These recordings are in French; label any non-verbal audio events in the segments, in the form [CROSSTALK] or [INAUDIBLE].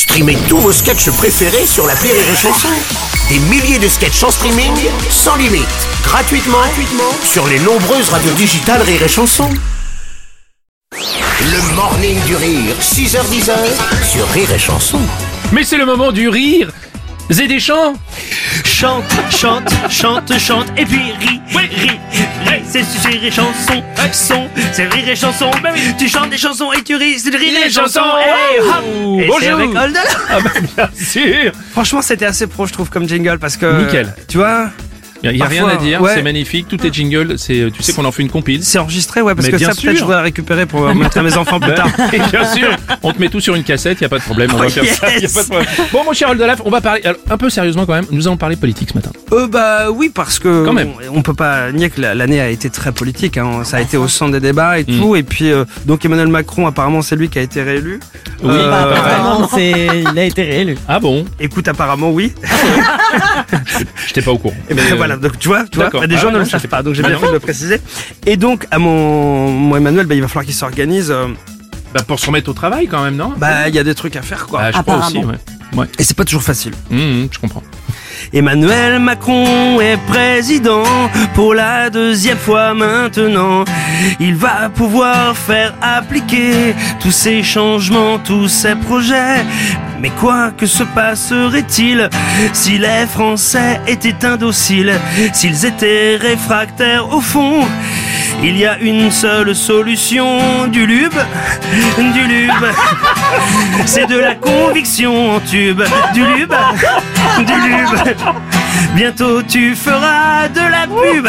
Streamez tous vos sketchs préférés sur la Rire et Chanson. Des milliers de sketchs en streaming, sans limite, gratuitement, gratuitement sur les nombreuses radios digitales Rire et Chanson. Le morning du rire, 6h10 sur Rire et Chanson. Mais c'est le moment du rire Zédéchamps Chante, chante, chante, chante, et puis ris, ris, ris, c'est c'est rire et chanson, son, c'est rire et chanson, oui, tu chantes des chansons et tu ris, c'est rire et chanson, hey, hop, et c'est Bonjour. avec. Ah bah bien sûr. Franchement, c'était assez pro, je trouve, comme jingle, parce que... Nickel. Tu vois Il n'y a, rien à dire, ouais. c'est magnifique, tout est jingle, c'est, tu sais qu'on en fait une compile. C'est enregistré, ouais, parce Mais que bien ça, peut-être, je voudrais récupérer pour euh, montrer à mes enfants plus [LAUGHS] tard. Bien sûr, on te met tout sur une cassette, il n'y a pas de problème, on va [LAUGHS] faire ça, y a yes. pas de problème. Bon mon cher Oldalaf, on va parler, alors, un peu sérieusement quand même, nous allons parler politique ce matin. Euh, bah oui, parce que Quand même. On, on peut pas nier que la- l'année a été très politique. Hein. Ça a été au centre des débats et Mm. tout. Et puis euh, donc Emmanuel Macron, apparemment, c'est lui qui a été réélu. Oui. Euh, Bah, [LAUGHS] Apparemment, c'est, il a été réélu. Ah bon Écoute, apparemment, oui. [LAUGHS] J'étais pas au courant. Et ben Mais, euh, voilà, donc tu vois, tu vois bah, des Ah, gens ne non, le je savent sais pas, donc j'ai Ah, bien non. fait de le préciser. Et donc à mon, mon Emmanuel, bah, il va falloir qu'il s'organise. euh, bah, pour se remettre au travail quand même, non? Bah il y a des trucs à faire quoi. Bah, je crois aussi, Apparemment. ouais. Ouais, Et c'est pas toujours facile. Hum, hum, je comprends. Emmanuel Macron est président pour la deuxième fois maintenant. Il va pouvoir faire appliquer tous ces changements, tous ces projets. Mais quoi que se passerait-il si les Français étaient indociles, s'ils étaient réfractaires au fond? Il y a une seule solution, du lube, du lube. [LAUGHS] C'est de la conviction en tube, du lube, du lube. Bientôt tu feras de la pub.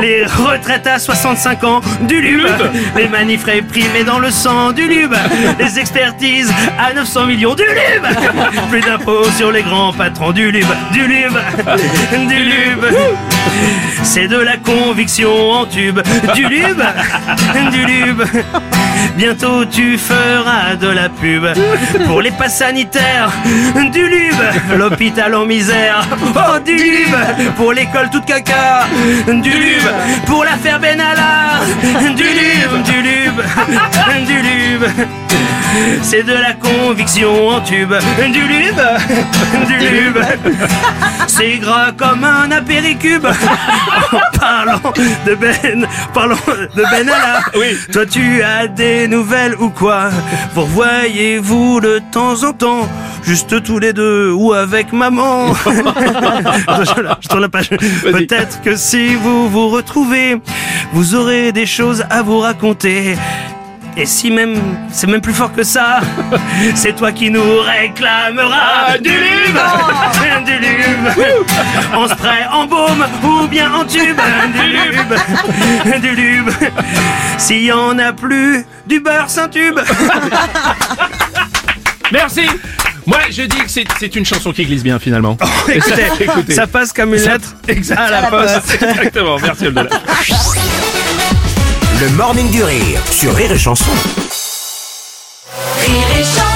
Les retraites à 65 ans, du lube. Les manifs réprimés dans le sang, du lube. Les expertises à 900 millions, du lube. Plus d'impôts sur les grands patrons, du lube, du lube, du lube. C'est de la conviction en tube, du lube, du lube. Bientôt tu feras de la pub pour les passes sanitaires, du lube, l'hôpital en misère, oh du lube, pour l'école toute caca, du lube, pour l'affaire Benalla, du lube, du du lube. C'est de la conviction en tube, du lube, du lube. C'est gras comme un apéricube. En parlant de Ben, parlons de Ben Allah. Oui. Toi tu as des nouvelles ou quoi? Vous voyez-vous de temps en temps? Juste tous les deux ou avec maman? [LAUGHS] Je, tourne la page. Peut-être que si vous vous retrouvez Vous aurez des choses à vous raconter et si même, c'est même plus fort que ça, [LAUGHS] c'est toi qui nous réclameras Ah, du lube, du lube, en spray, en baume ou bien en tube, [LAUGHS] du lube, du lube. S'il y en a plus, du beurre sans tube. [LAUGHS] Merci Moi je dis que c'est, une chanson qui glisse bien finalement. Et ça, Écoutez, écoutez. ça passe comme une lettre à la poste. Exactement, merci. Le morning du rire sur Rire et Chanson. Rire et chanson